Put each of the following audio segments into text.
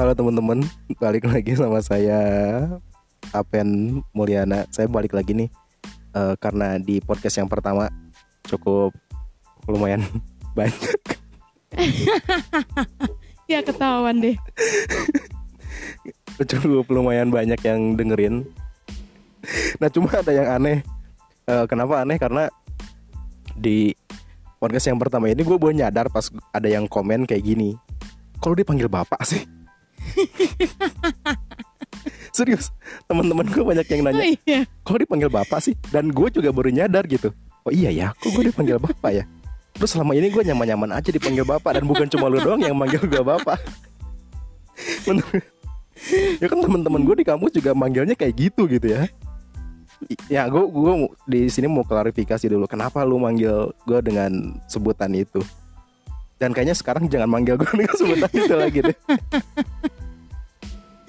Halo teman-teman, balik lagi sama saya Apen Mulyana. Saya balik lagi nih eh, karena di podcast yang pertama cukup lumayan banyak. Ya ketahuan deh. cukup lumayan banyak yang dengerin. Nah cuma ada yang aneh. Eh, kenapa aneh? Karena di podcast yang pertama ini gue baru nyadar pas ada yang komen kayak gini. Kalau dipanggil bapak sih? Serius, teman-teman gue banyak yang nanya. Oh iya. Kok dipanggil bapak sih? Dan gue juga baru nyadar gitu. Oh iya ya, kok gue dipanggil bapak ya? Terus selama ini gue nyaman-nyaman aja dipanggil bapak dan bukan cuma lu doang yang manggil gue bapak. Ya kan teman-teman gue di kampus juga manggilnya kayak gitu gitu ya. Ya gue gue di sini mau klarifikasi dulu kenapa lu manggil gue dengan sebutan itu. Dan kayaknya sekarang jangan manggil gue dengan sebutan itu lagi deh.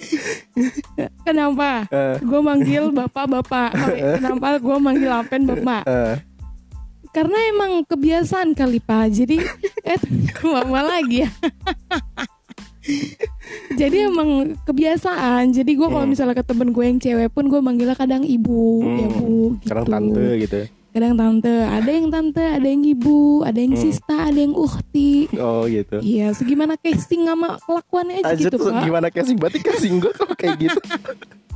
Kenapa? Eh, Gue manggil bapak-bapak. Kenapa gue manggil Apen bapak? eh, Karena emang kebiasaan kali pak. Jadi eh bapak lagi ya. Jadi emang kebiasaan. Jadi gue kalau Hmm. misalnya ke temen gue yang cewek pun gue manggilnya kadang ibu, Hmm. ya bu. Gitu. sekarang tante gitu. Kadang tante. Ada yang tante, ada yang ibu, ada yang Hmm. sista, ada yang uhti. Oh gitu. Iya, segimana casting sama kelakuannya aja Aja gitu tuh pak. gimana casing Berarti casing gue kalau kayak gitu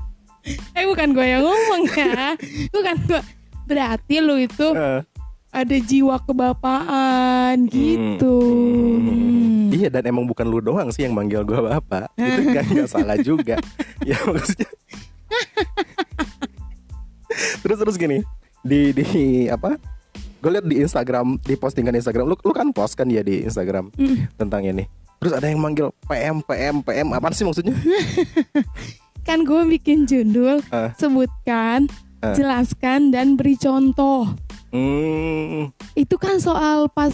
Eh bukan gue yang ngomong ya Bukan gue Berarti lu itu Eh, ada jiwa kebapaan gitu Hmm. Hmm. Iya dan emang bukan lu doang sih yang manggil gue bapak Itu kan gak salah juga Ya maksudnya Terus terus gini Di di apa? Gue liat di Instagram Di postingan Instagram. Lu, lu kan post kan ya di Instagram Hmm. Tentang ini. Terus ada yang manggil PM PM PM Apaan sih maksudnya? Kan gue bikin judul Eh. Sebutkan Eh. Jelaskan dan beri contoh. Hmm. Itu kan soal pas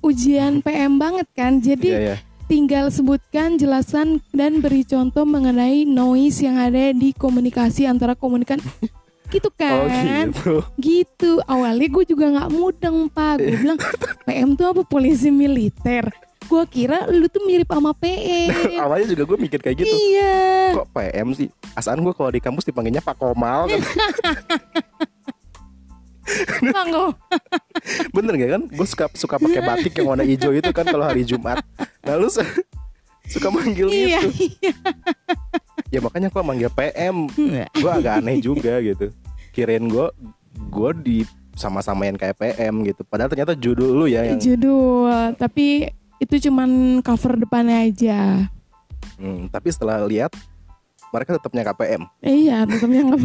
ujian PM banget kan? Jadi Iya ya tinggal sebutkan, jelaskan dan beri contoh mengenai noise yang ada di komunikasi antara komunikan gitu Oh kan? gitu. Gitu. Awalnya gue juga nggak mudeng pak. Gue bilang PM tuh apa polisi militer? Gue kira lu tuh mirip sama PM Awalnya juga gue mikir kayak gitu. Iya. Kok PM sih? Asaan gue kalau di kampus dipanggilnya Pak Komal kan. Bener gak kan? Gue suka suka pakai batik yang warna hijau itu kan kalau hari Jumat. Lalu suka manggil iya gitu. iya Ya makanya gue manggil PM. Gue agak aneh juga gitu. Kirain gue gue di sama-samain kayak PM gitu. Padahal ternyata judul lu ya yang judul tapi itu cuman cover depannya aja Hmm, tapi setelah lihat mereka tetapnya KPM. iya tetap yang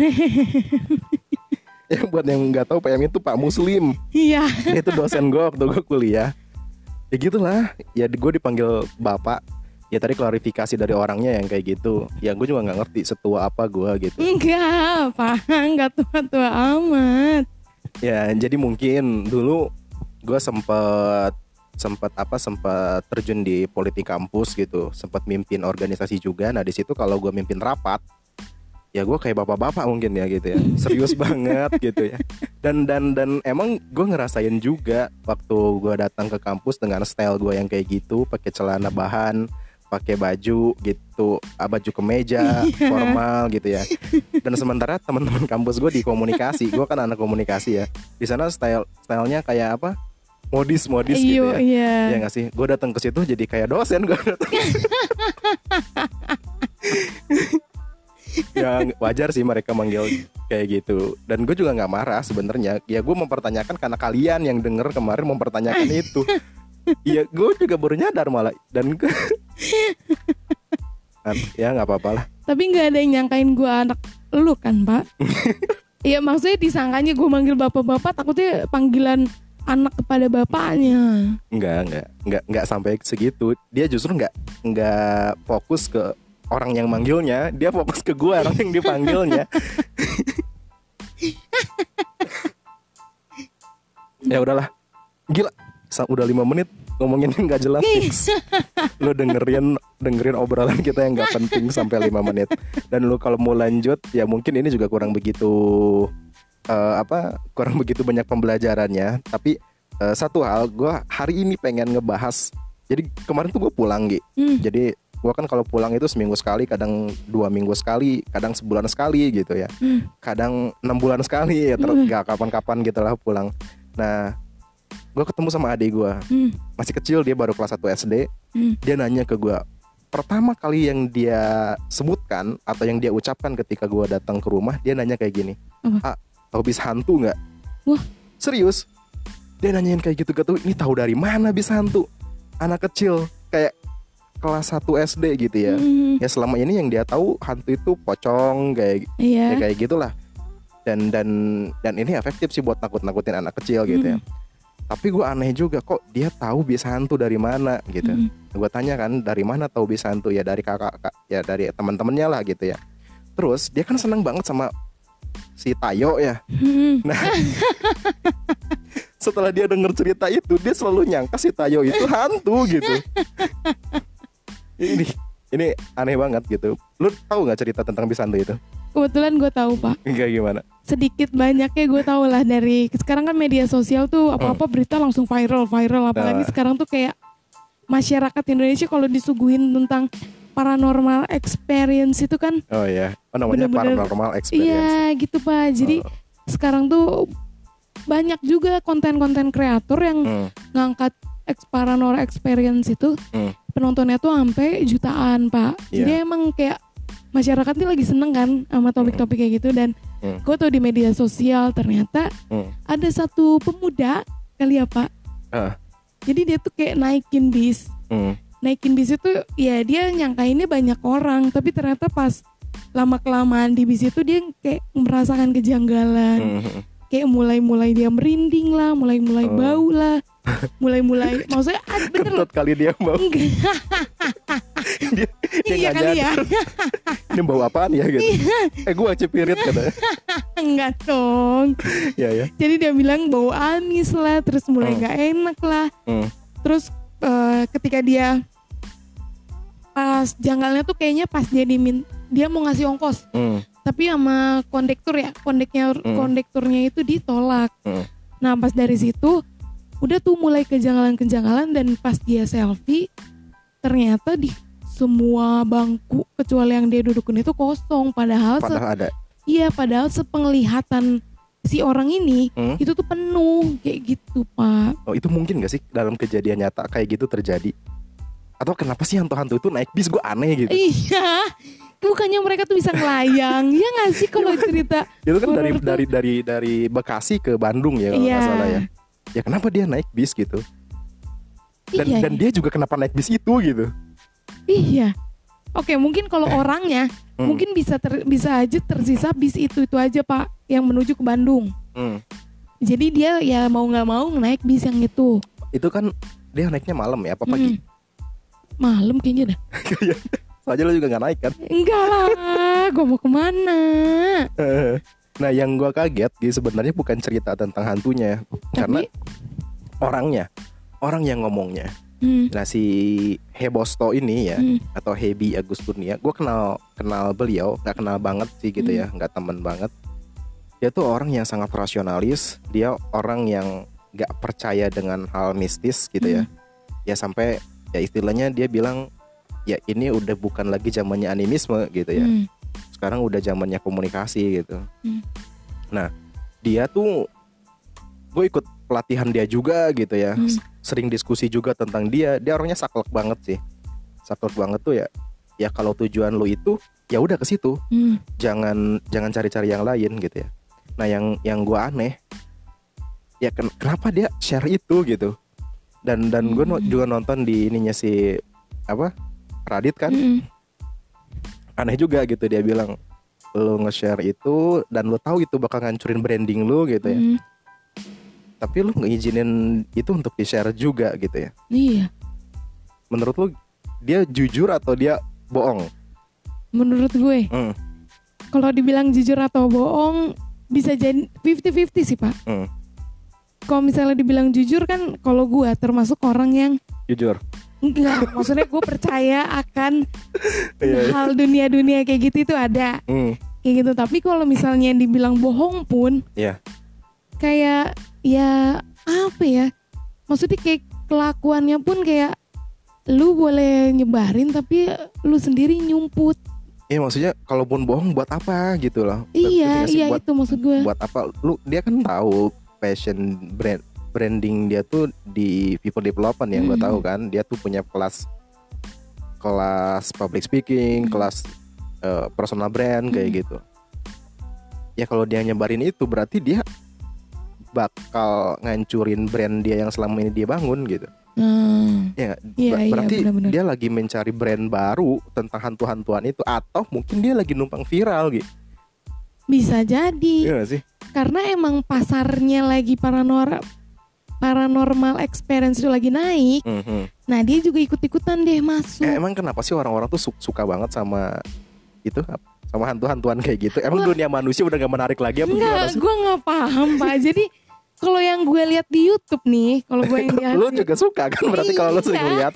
Ya buat yang nggak tahu PM itu Pak Muslim. iya itu dosen gue waktu gue kuliah. Ya gitulah. Ya gue dipanggil bapak. Ya tadi klarifikasi dari orangnya yang kayak gitu. Ya gue juga nggak ngerti setua apa gue gitu. enggak pak enggak tua-tua amat. Ya jadi mungkin dulu gue sempet sempet apa sempet terjun di politik kampus gitu. Sempat mimpin organisasi juga. Nah di situ kalau gue mimpin rapat ya gue kayak bapak-bapak mungkin ya gitu ya. Serius banget gitu ya. Dan dan dan emang gue ngerasain juga waktu gue datang ke kampus dengan style gue yang kayak gitu pakai celana bahan pakai baju gitu ah, baju kemeja Iya. formal gitu ya. Dan sementara teman-teman kampus gue di komunikasi gue kan anak komunikasi ya. Di sana style stylenya kayak apa? Modis modis gitu ya. iya. Ya nggak sih? Gue datang ke situ jadi kayak dosen gue ya wajar sih mereka manggil kayak gitu. Dan gue juga nggak marah sebenarnya. Ya gue mempertanyakan karena kalian yang denger kemarin mempertanyakan itu Iya gue juga baru nyadar malah dan gue ya nggak apa-apa lah. Tapi nggak ada yang nyangkain gue anak lu kan pak? Iya maksudnya disangkanya gue manggil bapak-bapak Takutnya panggilan anak kepada bapaknya. Nggak nggak nggak nggak sampai segitu. Dia justru nggak nggak fokus ke orang yang manggilnya dia fokus ke gue orang yang dipanggilnya. Ya udahlah. Gila udah lima menit ngomongin yang nggak jelas fix. lu dengerin dengerin obrolan kita yang nggak penting sampai lima menit dan lu kalau mau lanjut ya mungkin ini juga kurang begitu eh, apa kurang begitu banyak pembelajarannya tapi eh, satu hal gue hari ini pengen ngebahas jadi kemarin tuh gue pulang gitu Hmm. jadi gua kan kalau pulang itu seminggu sekali kadang dua minggu sekali kadang sebulan sekali gitu ya Hmm. kadang enam bulan sekali ya ter- Hmm. nggak kapan-kapan gitu lah pulang nah gua ketemu sama adik gua Hmm. masih kecil dia baru kelas 1 SD Hmm. dia nanya ke gua pertama kali yang dia sebutkan atau yang dia ucapkan ketika gua datang ke rumah dia nanya kayak gini ah tahu bis hantu nggak Wah. serius dia nanyain kayak gitu gitu ini tahu dari mana bis hantu anak kecil kayak kelas 1 SD gitu ya Hmm. ya selama ini yang dia tahu hantu itu pocong kayak Iya. ya kayak gitulah dan dan dan ini efektif sih buat nakut nakutin anak kecil gitu ya Hmm. Tapi gue aneh juga kok dia tahu bis hantu dari mana gitu. Hmm. gue tanya kan dari mana tahu bis hantu? Ya dari kakak kak- ya dari teman-temannya lah gitu ya. Terus dia kan seneng banget sama si Tayo ya. Hmm. nah setelah dia denger cerita itu dia selalu nyangka si Tayo itu hantu gitu. Ini ini aneh banget gitu. Lu tahu nggak cerita tentang bis hantu itu Kebetulan gue tahu pak. Enggak gimana Sedikit banyaknya gue tahu lah dari sekarang kan media sosial tuh apa-apa berita langsung viral viral. Nah. Apalagi sekarang tuh kayak masyarakat Indonesia kalau disuguhin tentang paranormal experience itu kan oh ya oh namanya Bener-bener- paranormal experience iya gitu pak. Jadi Oh. sekarang tuh banyak juga konten-konten kreator yang Hmm, ngangkat ex paranormal experience itu Hmm. penontonnya tuh sampai jutaan pak. Jadi Iya. emang kayak masyarakat ini lagi seneng kan sama topik-topik kayak gitu dan Hmm. gue tau di media sosial ternyata hmm. ada satu pemuda kali ya pak. Ah. Jadi dia tuh kayak naikin bis, Hmm. naikin bis itu ya dia nyangka ini banyak orang tapi ternyata pas lama kelamaan di bis itu dia kayak merasakan kejanggalan Hmm, hmm. Kayak mulai-mulai dia merinding lah, mulai-mulai Oh. bau lah, mulai-mulai maksudnya ah, bener. Kentut kali dia Enggak, dia, dia iya kali ya, ini bau apaan ya gitu eh gua cepirit kata enggak dong. ya ya Jadi dia bilang bau amis lah, terus mulai Hmm. nggak enak lah, Hmm. terus eh, ketika dia pas janggalnya tuh kayaknya pas dia dimin dia mau ngasih ongkos, Hmm. Tapi sama kondektur ya, kondeknya Hmm. kondekturnya itu ditolak. Hmm. Nah pas dari situ udah tuh mulai kejanggalan-kejanggalan dan pas dia selfie ternyata di semua bangku kecuali yang dia dudukin itu kosong padahal padahal ada iya padahal sepenglihatan si orang ini Hmm. itu tuh penuh kayak gitu pak oh itu mungkin gak sih dalam kejadian nyata kayak gitu terjadi atau kenapa sih hantu-hantu itu naik bis? Gue aneh gitu. Iya. Bukannya mereka tuh bisa ngelayang. Ya nggak sih kalau cerita itu kan dari dari dari dari Bekasi ke Bandung ya kalau Iya. salah ya. Ya kenapa dia naik bis gitu? Dan iya. dan dia juga kenapa naik bis itu gitu? Iya. Oke mungkin kalau orangnya Hmm. mungkin bisa ter- bisa aja tersisa bis itu itu aja pak yang menuju ke Bandung. Hmm. Jadi dia ya mau nggak mau naik bis yang itu. itu kan dia naiknya malam ya apa pagi? Mm-mm. Malam kayaknya dah. soalnya lo juga nggak naik kan? Enggak lah, gue mau ke mana? nah yang gua kaget gitu sebenarnya bukan cerita tentang hantunya karena Tapi, orangnya orang yang ngomongnya. Hmm, nah si Hebosto ini ya hmm, atau Hebi Agus Kurnia gue kenal kenal beliau nggak kenal banget sih gitu Hmm. ya nggak temen banget. Dia tuh orang yang sangat rasionalis dia orang yang nggak percaya dengan hal mistis gitu ya. Ya sampai ya istilahnya dia bilang ya ini udah bukan lagi zamannya animisme gitu ya. Hmm, sekarang udah zamannya komunikasi gitu. Hmm. nah dia tuh gue ikut pelatihan dia juga gitu ya. Hmm. sering diskusi juga tentang dia. Dia orangnya saklek banget sih. Saklek banget tuh ya. Ya kalau tujuan lu itu ya udah ke situ. Hmm. jangan jangan cari-cari yang lain gitu ya. Nah yang yang gue aneh ya ken- kenapa dia share itu gitu dan dan gue Hmm. juga nonton di ininya si apa Radit kan Hmm. aneh juga gitu dia bilang lu nge-share itu dan lu tahu itu bakal ngancurin branding lu gitu ya Hmm. tapi lu ngizinin itu untuk di share juga gitu ya Iya, menurut lu dia jujur atau dia bohong menurut gue Hmm. kalau dibilang jujur atau bohong bisa jadi 50-50 sih pak. Hmm. Kalau misalnya dibilang jujur kan kalau gue termasuk orang yang jujur enggak, maksudnya gue percaya akan Iya, iya. hal dunia-dunia kayak gitu itu ada. Hmm. kayak gitu tapi kalau misalnya dibilang bohong pun Iya. kayak ya apa ya maksudnya kayak kelakuannya pun kayak lu boleh nyebarin tapi lu sendiri nyumput. Iya maksudnya kalaupun bohong buat apa gitu loh. Iya, iya buat, itu maksud gue. buat apa? Lu dia kan tahu passion brand branding dia tuh di people development yang gue Hmm. tahu kan. Dia tuh punya kelas kelas public speaking, Hmm. kelas eh, personal brand kayak Hmm. gitu. Ya kalau dia nyebarin itu berarti dia bakal ngancurin brand dia yang selama ini dia bangun gitu. Nah, Ya, nggak? Iya, iya, berarti benar-benar. dia lagi mencari brand baru tentang hantu-hantuan itu atau mungkin dia lagi numpang viral gitu. Bisa jadi. Iya sih? Karena emang pasarnya lagi paranormal paranormal experience itu lagi naik. Mhm. Nah, dia juga ikut-ikutan deh masuk. Eh, emang kenapa sih orang-orang tuh su- suka banget sama itu sama hantu-hantuan kayak gitu? Emang dunia manusia udah gak menarik lagi apa gimana Enggak, sih? gue nggak paham pak. Jadi kalau yang gue lihat di YouTube nih, kalau gue yang lihat, Lu juga suka kan berarti kalau lu sering Iya. lihat.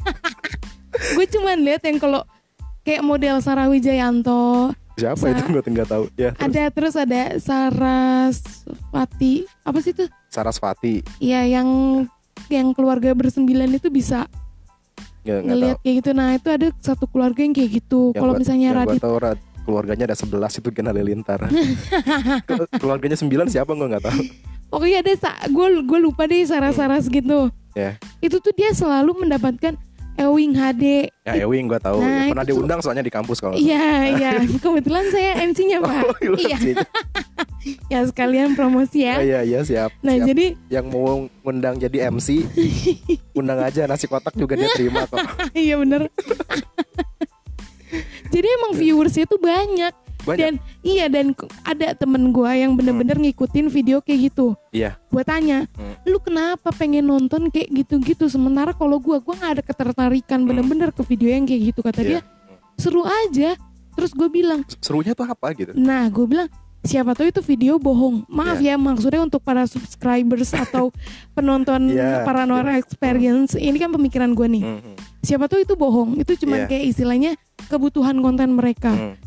gue cuman lihat yang kalau kayak model Sarah Wijayanto, Siapa Sa- itu gue nggak tahu. Ya, terus. ada terus ada Sarasvati, apa sih itu? Sarasvati. Ya yang yang keluarga bersembilan itu bisa Ya, ngelihat kayak gitu. Nah itu ada satu keluarga yang kayak gitu. Kalau misalnya Radit, tahu Rad- keluarganya ada 11 itu Gen Halilintar. Ke- keluarganya 9 siapa gue nggak tahu. pokoknya ada gue gue lupa deh Saras-saras gitu. Ya. Itu tuh dia selalu mendapatkan Ewing HD. Ya Ewing gue tahu. Nah, Ya, pernah itu diundang soalnya di kampus kalau. nggak Iya, iya. Kebetulan saya MC-nya, Pak. Oh, Iya, ya sekalian promosi Oh, ya. Iya iya siap. Nah, siap. jadi yang mau ngundang jadi MC undang aja nasi kotak juga dia terima kok iya bener. jadi emang viewersnya tuh banyak. Banyak Dan iya dan ada temen gua yang bener-bener ngikutin video kayak gitu. iya Gue tanya, Hmm. lu kenapa pengen nonton kayak gitu-gitu? Sementara kalau gua, gua nggak ada ketertarikan bener-bener ke video yang kayak gitu kata Hmm. Iya. dia. Seru aja. Terus gue bilang, serunya tuh apa gitu Nah, gue bilang siapa tahu itu video bohong. Maaf ya, maksudnya untuk para subscribers atau penonton Iya, paranormal experience. Ini kan pemikiran gue nih. Mhm. Siapa tahu itu bohong. Itu cuma Iya. kayak istilahnya kebutuhan konten mereka. Hmm.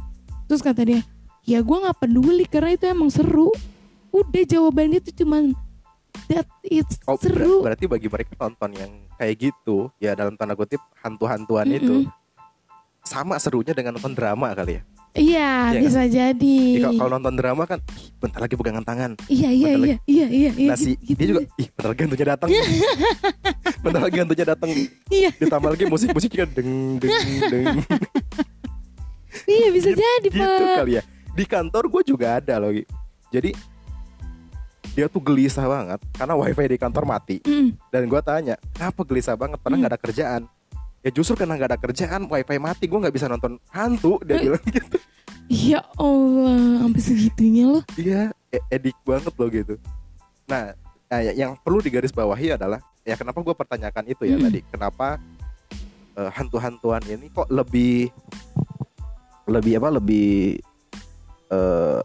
Terus kata dia, ya gue nggak peduli karena itu emang seru. Udah jawabannya itu cuman that it's Oh, ber- seru. berarti bagi mereka nonton yang kayak gitu ya dalam tanda kutip hantu-hantuan itu Mm-mm. sama serunya dengan nonton drama kali ya. Iya, Iya bisa jadi. Ih, kalau- nonton drama kan bentar lagi pegangan tangan. Iya, iya, iya, iya, iya, iya. Nah si gitu- dia gitu. juga ih bentar lagi hantunya datang. bentar lagi hantunya datang. Iya, Ditambah lagi musik-musiknya deng deng deng iya bisa jadi gitu pak. kali ya. Di kantor gue juga ada loh. Jadi dia tuh gelisah banget karena wifi di kantor mati. Mm. Dan gue tanya, kenapa gelisah banget? Padahal nggak ada kerjaan. Ya justru karena nggak ada kerjaan, wifi mati, gue nggak bisa nonton hantu. Dia Eh. bilang gitu. Ya Allah, sampai segitunya loh. Iya, e- edik banget loh gitu. Nah, nah, ya- yang perlu digarisbawahi adalah, ya kenapa gue pertanyakan itu ya Mm. tadi, kenapa eh, hantu-hantuan ini kok lebih, lebih apa? Lebih eh,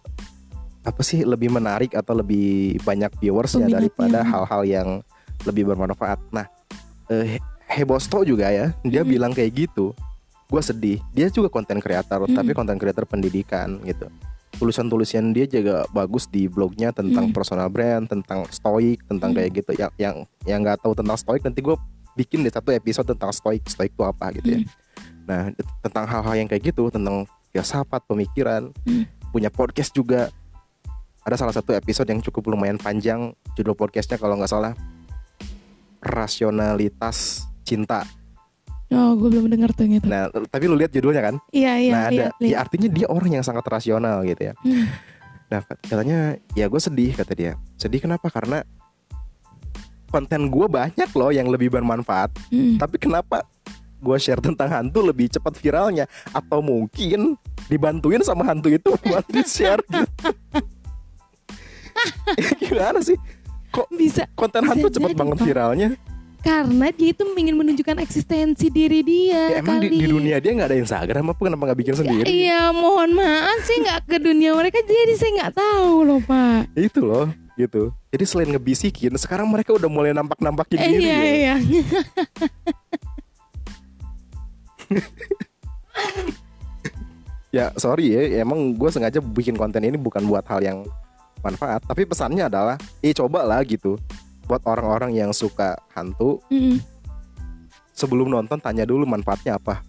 apa sih? Lebih menarik atau lebih banyak viewersnya Peminatnya. daripada hal-hal yang lebih bermanfaat. Nah, eh, Hebosto juga ya, dia Mm. bilang kayak gitu. Gue sedih. Dia juga konten kreator, Mm. tapi konten kreator pendidikan gitu. Tulisan-tulisan dia juga bagus di blognya tentang Mm. personal brand, tentang stoik, tentang Mm. kayak gitu. Yang yang yang nggak tahu tentang stoik nanti gue bikin deh satu episode tentang stoik, stoik itu apa gitu ya. Mm. Nah tentang hal-hal yang kayak gitu, tentang filsafat, pemikiran, Mm. punya podcast juga. Ada salah satu episode yang cukup lumayan panjang, judul podcastnya kalau nggak salah rasionalitas cinta. Oh, gue belum dengar tuh yang itu. Nah, tapi lu lihat judulnya kan? Iya, iya, nah, ada. lihat, Ya lihat. artinya dia orang yang sangat rasional gitu ya. Hmm. Nah, katanya ya gue sedih kata dia. Sedih kenapa? Karena konten gue banyak loh yang lebih bermanfaat. Hmm. Tapi kenapa gue share tentang hantu lebih cepat viralnya? Atau mungkin dibantuin sama hantu itu buat di share gitu. Gimana sih? Kok Bisa konten Bisa hantu cepat banget viralnya? karena dia itu ingin menunjukkan eksistensi diri dia. Ya, emang di, kali. di dunia dia nggak ada Instagram apa kenapa nggak bikin sendiri? Iya, mohon maaf sih nggak ke dunia mereka jadi saya nggak tahu loh pak. Itu loh gitu. Jadi selain ngebisikin, sekarang mereka udah mulai nampak-nampakin Eh, diri. iya ya. iya. Ya sorry ya, emang gue sengaja bikin konten ini bukan buat hal yang manfaat, tapi pesannya adalah, eh coba lah gitu, buat orang-orang yang suka hantu, Mm-mm. sebelum nonton tanya dulu manfaatnya apa.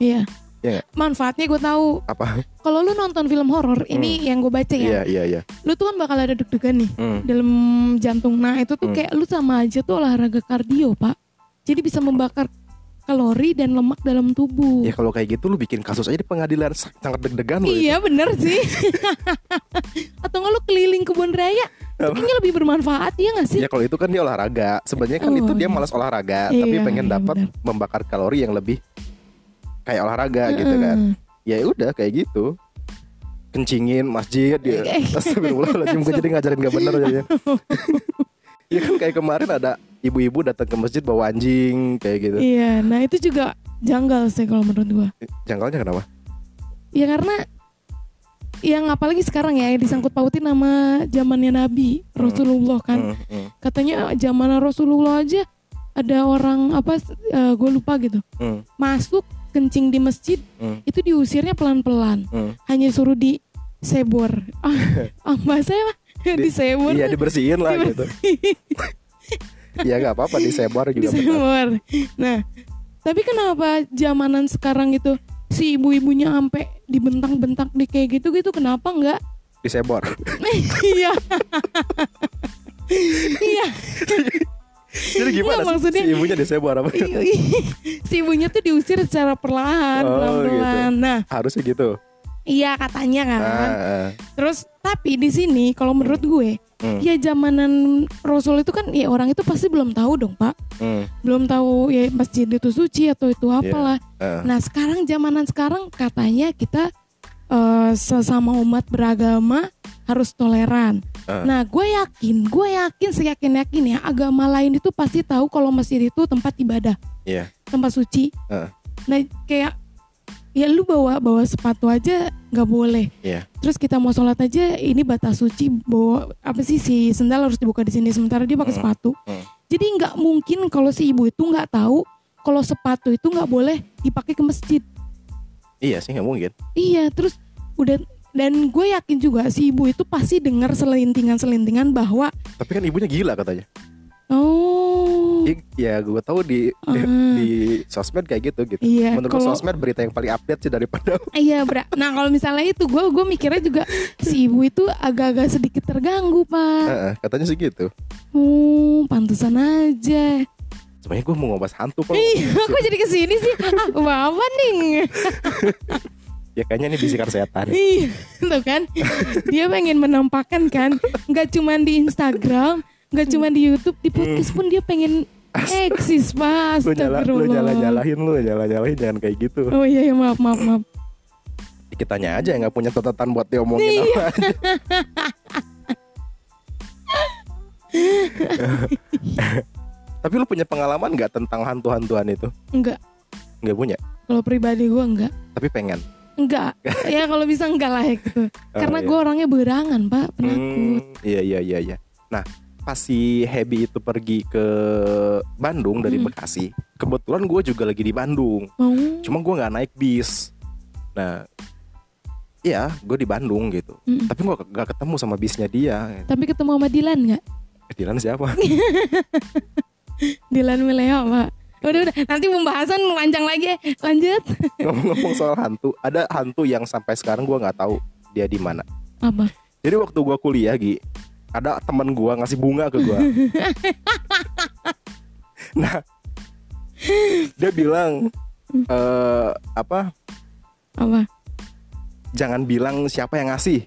Iya. Iya nggak? Manfaatnya gue tahu. Apa? Kalau lu nonton film horor, ini yang gue baca Iya ya. iya iya. Lu tuh kan bakal ada deg-degan nih Hmm. dalam jantung. Nah itu tuh Hmm. kayak lu sama aja tuh olahraga kardio pak. Jadi bisa membakar kalori dan lemak dalam tubuh. Ya kalau kayak gitu lu bikin kasus aja di pengadilan sa- sangat deg-degan loh. itu. Iya bener sih. Atau nggak lu keliling kebun raya? Kayaknya lebih bermanfaat ya nggak sih? Ya kalau itu kan dia olahraga. Sebenarnya kan Oh, itu dia iya. malas olahraga, tapi Iya, pengen iya, dapat membakar kalori yang lebih kayak olahraga gitu kan. Ya udah kayak gitu. Kencingin masjid dia. Eh, Astagfirullahaladzim gue jadi ngajarin gak bener jadinya. Ya kan kayak kemarin ada ibu-ibu datang ke masjid bawa anjing kayak gitu. Iya, nah itu juga janggal sih kalau menurut gua. Janggalnya kenapa? Ya karena yang apalagi sekarang ya disangkut pautin nama zamannya Nabi Rasulullah kan. Hmm, hmm, Katanya zaman Rasulullah aja ada orang apa gue lupa gitu. hmm, Masuk kencing di masjid hmm, itu diusirnya pelan-pelan. hmm. Hanya suruh di sebor. Ah, ah bahasanya apa? di sebor. Iya dibersihin lah gitu. Ya nggak apa-apa disebar juga benar. disebor. Nah, tapi kenapa zamanan sekarang itu si ibu-ibunya ampe dibentang-bentak di kayak gitu gitu kenapa enggak? Disebor. Iya. Iya. Jadi gimana Nggak, maksudnya- si ibunya disebor apa? si ibunya tuh diusir secara perlahan, Oh, pelan-pelan. Nah, Harusnya gitu. iya katanya kan. Ah, ah. Terus tapi di sini kalau menurut gue, Hmm, ya zamanan Rasul itu kan ya orang itu pasti belum tahu dong, Pak. hmm, Belum tahu ya masjid itu suci atau itu apalah. ah. Nah sekarang zamanan sekarang katanya kita eh, sesama umat beragama harus toleran. Ah. Nah gue yakin, gue yakin seyakin yakin ya agama lain itu pasti tahu kalau masjid itu tempat ibadah, Iya. tempat suci. Ah. Nah kayak ya lu bawa bawa sepatu aja nggak boleh. Iya. Terus kita mau sholat aja ini batas suci bawa apa sih si sendal harus dibuka di sini sementara dia pakai Hmm. sepatu. Hmm. Jadi nggak mungkin kalau si ibu itu nggak tahu kalau sepatu itu nggak boleh dipakai ke masjid. Iya sih nggak mungkin. Iya, terus udah dan gue yakin juga si ibu itu pasti dengar selintingan-selintingan bahwa Tapi kan ibunya gila katanya. oh Ya gue tahu di di, Ah. di sosmed kayak gitu gitu. iya Menurut kalau sosmed berita yang paling update sih daripada iya bra nah kalau misalnya itu gue gue mikirnya juga si ibu itu agak-agak sedikit terganggu pak Heeh, katanya sih gitu. oh pantesan aja Sebenarnya gue mau ngobas hantu kok. iya kok jadi ke sini sih ah apa nih Ya kayaknya ini bisikan setan. Iya, tuh kan. Dia pengen menampakkan kan, nggak cuma di Instagram, nggak cuma di YouTube, di podcast pun dia pengen eksis pas. Lu nyala lu nyala nyalahin lu nyala nyalahin jangan kayak gitu. Oh iya, iya maaf maaf maaf. Kitanya aja yang nggak punya catatan buat diomongin Iya. apa aja. Tapi lu punya pengalaman nggak tentang hantu-hantuan itu? Enggak, Nggak punya. kalau pribadi gue enggak. Tapi pengen. Enggak. ya kalau bisa enggak lah ya gitu. Karena iya. gue orangnya berangan, Pak, penakut. Hmm, iya iya iya iya. Nah, pas si Happy itu pergi ke Bandung dari Hmm. Bekasi, kebetulan gue juga lagi di Bandung. Oh. Cuma gue nggak naik bis. Nah, iya, gue di Bandung gitu. Mm-mm. Tapi gue gak ketemu sama bisnya dia. Tapi ketemu sama Dilan nggak? Dilan siapa? Dilan Milea, Pak. Udah udah, nanti pembahasan panjang lagi. Lanjut. Ngomong-ngomong soal hantu, ada hantu yang sampai sekarang gue nggak tahu dia di mana. Apa? Jadi waktu gue kuliah, Gi, ada teman gue ngasih bunga ke gue. nah, dia bilang eh apa? Apa? Jangan bilang siapa yang ngasih.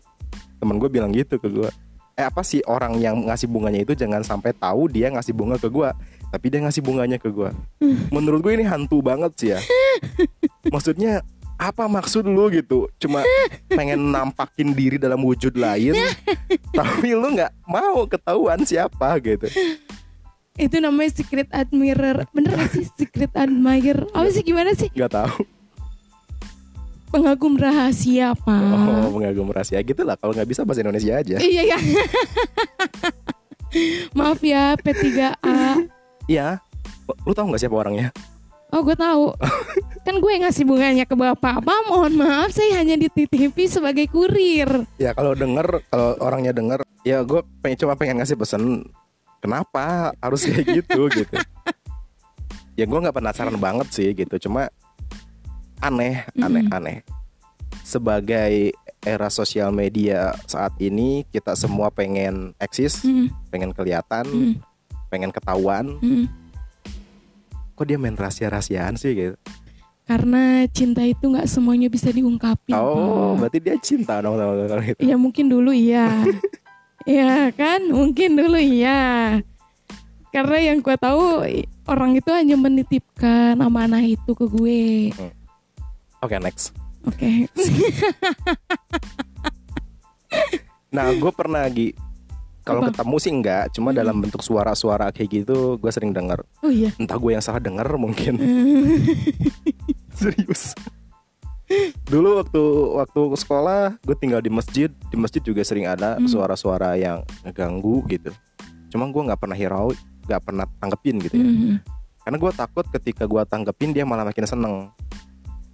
Temen gue bilang gitu ke gue. Eh apa sih orang yang ngasih bunganya itu jangan sampai tahu dia ngasih bunga ke gue, tapi dia ngasih bunganya ke gue. Menurut gue ini hantu banget sih ya. Maksudnya apa maksud lu gitu? Cuma pengen nampakin diri dalam wujud lain, tapi lu nggak mau ketahuan siapa gitu. Itu namanya secret admirer. Bener gak sih secret admirer? Apa sih gimana sih? Nggak tahu. Pengagum rahasia, Pak. Oh, mengagum rahasia gitu lah. Kalau nggak bisa bahasa Indonesia aja. Iya, iya. Maaf ya, P3A. Iya. Lu tahu nggak siapa orangnya? Oh, gue tahu. Kan gue ngasih bunganya ke bapak. Pak, mohon maaf, saya hanya dititipi sebagai kurir. Ya kalau denger, kalau orangnya denger, ya gue pengen cuma pengen ngasih pesan. Kenapa harus kayak gitu gitu? ya gue nggak penasaran banget sih gitu cuma aneh aneh aneh sebagai era sosial media saat ini kita semua pengen eksis Mm, pengen kelihatan mm, pengen ketahuan mm. kok dia main rahasia-rahasiaan sih gitu Karena cinta itu nggak semuanya bisa diungkapin. oh Pak. berarti dia cinta dong sama orang itu Ya mungkin dulu iya. ya kan? Mungkin dulu iya. Karena yang gue tahu orang itu hanya menitipkan amanah itu ke gue. oke next Oke. nah gue pernah lagi kalau ketemu sih enggak cuma Mm-mm. dalam bentuk suara-suara kayak gitu gue sering denger Oh iya. entah gue yang salah denger mungkin serius dulu waktu waktu sekolah gue tinggal di masjid di masjid juga sering ada Hmm. suara-suara yang ngeganggu gitu cuma gue nggak pernah hirau nggak pernah tanggepin gitu ya Mhm. karena gue takut ketika gue tanggepin dia malah makin seneng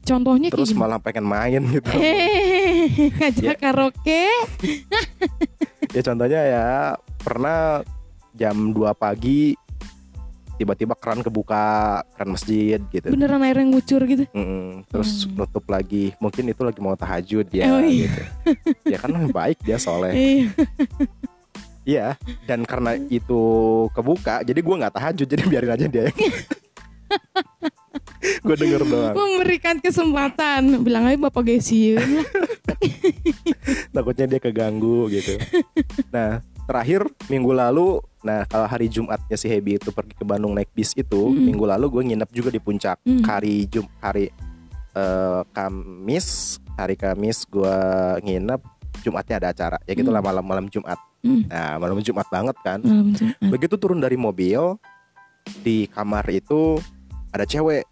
Contohnya terus malah pengen main gitu Eh, ngajak Ya. karaoke. ya contohnya ya pernah jam 2 pagi tiba-tiba keran kebuka keran masjid gitu Beneran air yang ngucur gitu. Mm-mm. terus Hmm. nutup lagi mungkin itu lagi mau tahajud dia Oh, iya. gitu ya kan baik dia soleh Iya. iya dan karena itu kebuka jadi gua nggak tahajud jadi biarin aja dia gue denger doang Memberikan kesempatan. Bilang aja Bapak Gesiun takutnya dia keganggu gitu nah terakhir minggu lalu nah kalau hari Jumatnya si Hebi itu pergi ke Bandung naik bis itu Mm-mm. minggu lalu gue nginep juga di puncak Mm. hari Jum hari eh, Kamis hari Kamis gue nginep Jumatnya ada acara ya gitulah malam malam Jumat Mm. nah malam Jumat banget kan Malam Jumat. begitu turun dari mobil di kamar itu ada cewek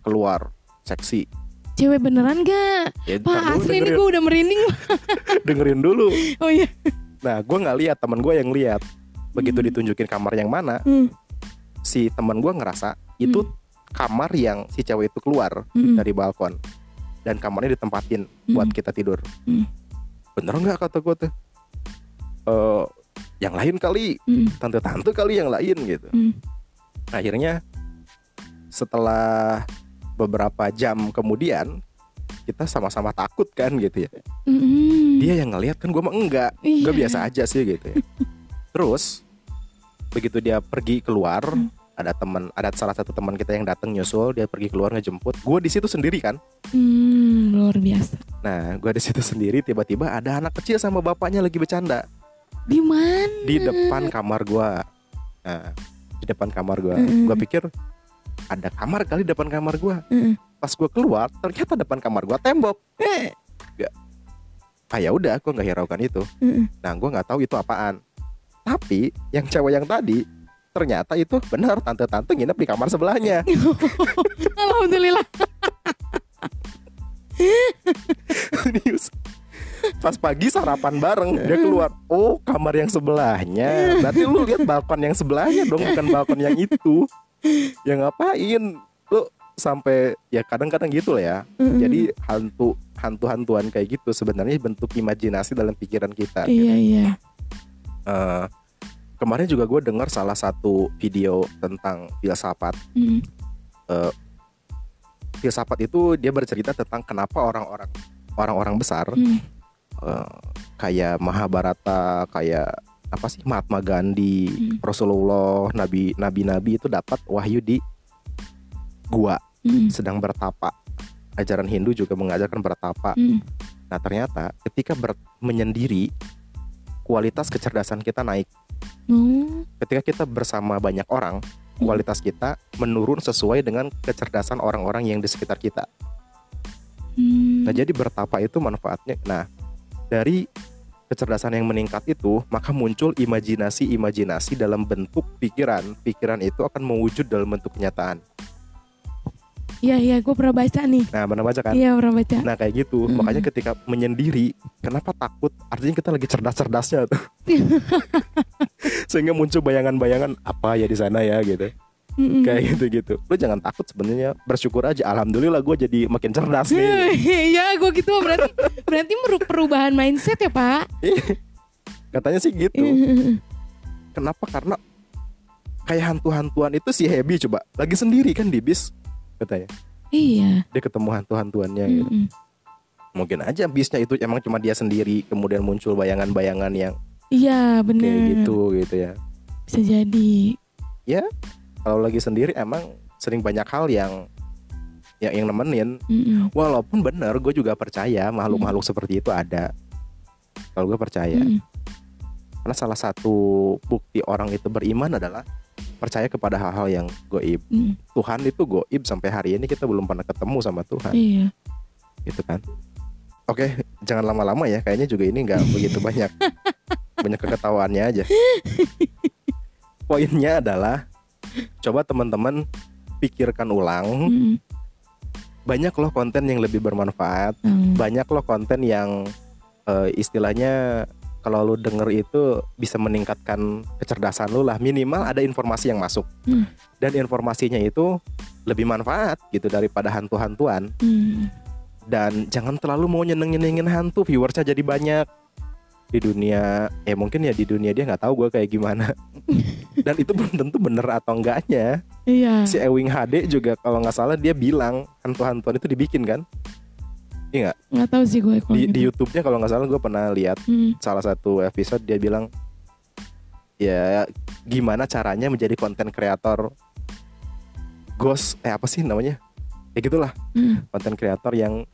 keluar seksi Cewek beneran gak? ya, Pak asli ini gue udah merinding dengerin dulu Oh iya nah gue nggak lihat teman gue yang lihat. Begitu Hmm. ditunjukin kamar yang mana Hmm, si teman gue ngerasa itu kamar yang si cewek itu keluar hmm, dari balkon. Dan kamarnya ditempatin Hmm. buat kita tidur. Hmm. bener nggak kata gue tuh? Eh, yang lain kali hmm, tante-tante kali yang lain gitu. Hmm. akhirnya setelah beberapa jam kemudian kita sama-sama takut kan gitu ya Hmm. dia yang ngelihat kan gue mah enggak Iya. gue biasa aja sih gitu ya terus begitu dia pergi keluar Hmm. ada teman ada salah satu teman kita yang datang nyusul dia pergi keluar ngejemput gue di situ sendiri kan Hmm, luar biasa. nah gue di situ sendiri tiba-tiba ada anak kecil sama bapaknya lagi bercanda Di mana? di depan kamar gue nah di depan kamar gue Mm-mm. gue pikir ada kamar kali depan kamar gue Mm-mm. Pas gue keluar ternyata depan kamar gue tembok Gak. ah ya udah gue nggak hiraukan itu nah gue nggak tahu itu apaan tapi yang cewek yang tadi ternyata itu benar tante-tante nginep di kamar sebelahnya Alhamdulillah. Serius. Pas pagi sarapan bareng dia keluar. Oh kamar yang sebelahnya. Berarti lu lihat balkon yang sebelahnya dong, bukan balkon yang itu. Ya ngapain? Lu sampai ya kadang-kadang gitu lah ya. Mm-mm. Jadi hantu hantu-hantuan kayak gitu sebenarnya bentuk imajinasi dalam pikiran kita. Iya iya. Eh, kemarin juga gue dengar salah satu video tentang filsafat. Mm. Filsafat itu dia bercerita tentang kenapa orang-orang orang-orang besar Mm. eh, kayak Mahabharata, kayak apa sih Mahatma Gandhi, Hmm. Rasulullah, nabi nabi-nabi itu dapat wahyu di gua Mm. sedang bertapa. Ajaran Hindu juga mengajarkan bertapa. Mm. Nah, ternyata ketika ber- menyendiri kualitas kecerdasan kita naik. Oh. Ketika kita bersama banyak orang, kualitas kita menurun sesuai dengan kecerdasan orang-orang yang di sekitar kita. Mm. Nah, jadi bertapa itu manfaatnya. Nah, dari kecerdasan yang meningkat itu, maka muncul imajinasi-imajinasi dalam bentuk pikiran. Pikiran itu akan mewujud dalam bentuk kenyataan. Iya iya, gue pernah baca nih. Nah, mana baca kan? Iya pernah baca. Nah, kayak gitu. Mm. Makanya ketika menyendiri, kenapa takut? Artinya kita lagi cerdas-cerdasnya tuh. Sehingga muncul bayangan-bayangan apa ya di sana ya gitu. Mm-mm. Kayak gitu-gitu. Lu jangan takut sebenarnya. Bersyukur aja. Alhamdulillah gue jadi makin cerdas nih. Iya, gue gitu berarti berarti perubahan mindset ya pak. Katanya sih gitu. Kenapa? Karena kayak hantu-hantuan itu si Happy coba lagi sendiri kan di bis katanya Iya. dia ketemu hantu-hantuannya gitu. Mm-mm. mungkin aja bisnya itu emang cuma dia sendiri kemudian muncul bayangan-bayangan yang Iya bener. kayak gitu gitu ya Bisa jadi. kalau lagi sendiri emang sering banyak hal yang yang yang nemenin Mm-mm. walaupun bener gue juga percaya makhluk-makhluk seperti itu ada kalau gue percaya Mm-mm. karena salah satu bukti orang itu beriman adalah percaya kepada hal-hal yang goib Mm-mm. Tuhan itu goib sampai hari ini kita belum pernah ketemu sama Tuhan Iya. gitu kan oke jangan lama-lama ya kayaknya juga ini nggak begitu banyak banyak keketawaannya aja poinnya adalah coba teman-teman pikirkan ulang Mm-mm. banyak loh konten yang lebih bermanfaat Mm. banyak loh konten yang eh, istilahnya kalau lu denger itu bisa meningkatkan kecerdasan lu lah. Minimal ada informasi yang masuk. Hmm. dan informasinya itu lebih manfaat gitu daripada hantu-hantuan. Mm. dan jangan terlalu mau nyeneng-nyenengin hantu. Viewersnya jadi banyak. Di dunia eh mungkin ya di dunia dia nggak tahu gue kayak gimana. Dan itu belum tentu bener atau enggaknya. Iya. si Ewing HD juga kalau nggak salah dia bilang hantu-hantuan itu dibikin kan Nggak tahu sih gue di, gitu. di YouTube-nya kalau nggak salah gue pernah lihat Mm. salah satu episode dia bilang ya gimana caranya menjadi konten kreator ghost eh apa sih namanya ya gitulah Mm. konten kreator yang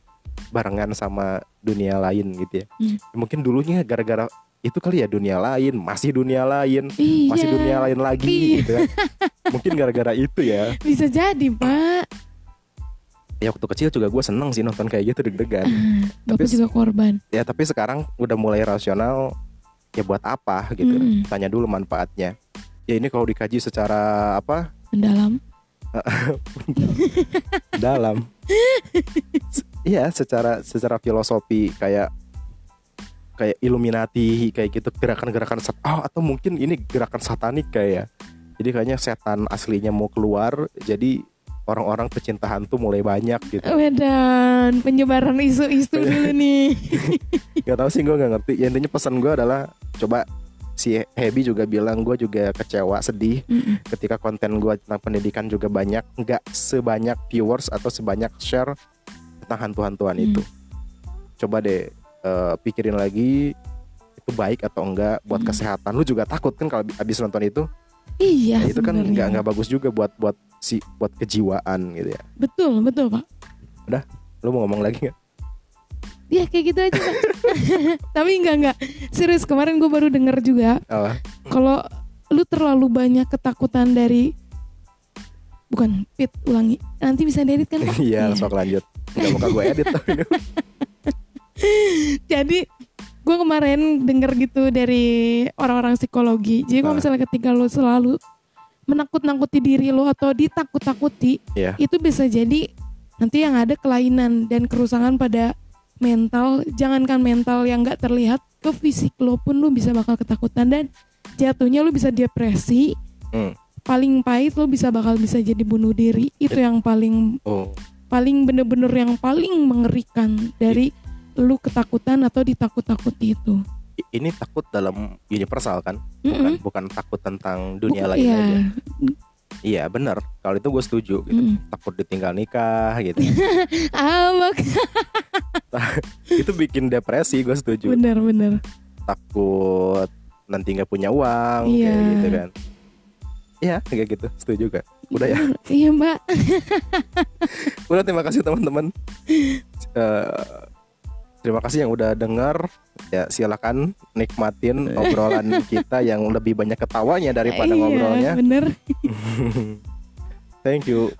barengan sama dunia lain gitu ya Hmm. mungkin dulunya gara-gara itu kali ya dunia lain masih dunia lain Iya. masih dunia lain lagi Iya. gitu kan mungkin gara-gara itu ya Bisa jadi pak. Ya waktu kecil juga gue seneng sih nonton kayak gitu deg-degan Bapak Tapi- juga korban. ya tapi sekarang udah mulai rasional ya buat apa gitu Mm. tanya dulu manfaatnya ya ini kalau dikaji secara apa Mendalam. dalam iya secara secara filosofi kayak kayak Illuminati kayak gitu gerakan-gerakan sat oh atau mungkin ini gerakan satanik kayak ya. jadi kayaknya setan aslinya mau keluar jadi orang-orang pecinta hantu mulai banyak gitu Wedan penyebaran isu-isu dulu nih. Gak tau sih gue gak ngerti ya, intinya pesan gue adalah coba si Hebi juga bilang gue juga kecewa sedih Mm-mm. ketika konten gue tentang pendidikan juga banyak nggak sebanyak viewers atau sebanyak share tentang hantu-hantuan Hmm. itu coba deh eh, pikirin lagi itu baik atau enggak buat Hmm. kesehatan lu juga takut kan kalau abis nonton itu Iya. Ya, itu kan nggak nggak bagus juga buat buat si buat kejiwaan gitu ya Betul betul pak. lu mau ngomong lagi nggak Ya kayak gitu aja pak. Tapi enggak enggak. Serius kemarin gue baru denger juga oh, kalau lu terlalu banyak ketakutan dari bukan pit ulangi nanti bisa diedit kan Pak? iya sok lanjut nggak bakal gue edit tapi jadi gue kemarin denger gitu dari orang-orang psikologi jadi kalau Ah. misalnya ketika lu selalu menakut-nakuti diri lu atau ditakut-takuti Iya. itu bisa jadi nanti yang ada kelainan dan kerusakan pada mental jangankan mental yang nggak terlihat ke fisik lo pun lu bisa bakal ketakutan dan jatuhnya lu bisa depresi Hmm. paling pahit lo bisa bakal bisa jadi bunuh diri itu yang paling oh paling bener-bener yang paling mengerikan dari lu ketakutan atau ditakut-takuti itu? Ini takut dalam universal kan? Bukan Mm-mm. bukan takut tentang dunia Bukan- lain iya. aja. Iya benar kalau itu gue setuju gitu. Mm. takut ditinggal nikah gitu. Ah itu bikin depresi gue setuju. Bener-bener takut nanti nggak punya uang Iya. kayak gitu kan. Iya kayak gitu. Setuju gak udah ya? Iya mbak. Udah terima kasih teman-teman. Eh, terima kasih yang udah dengar. Ya silakan nikmatin obrolan kita yang lebih banyak ketawanya daripada Iya, ngobrolnya. bener. Thank you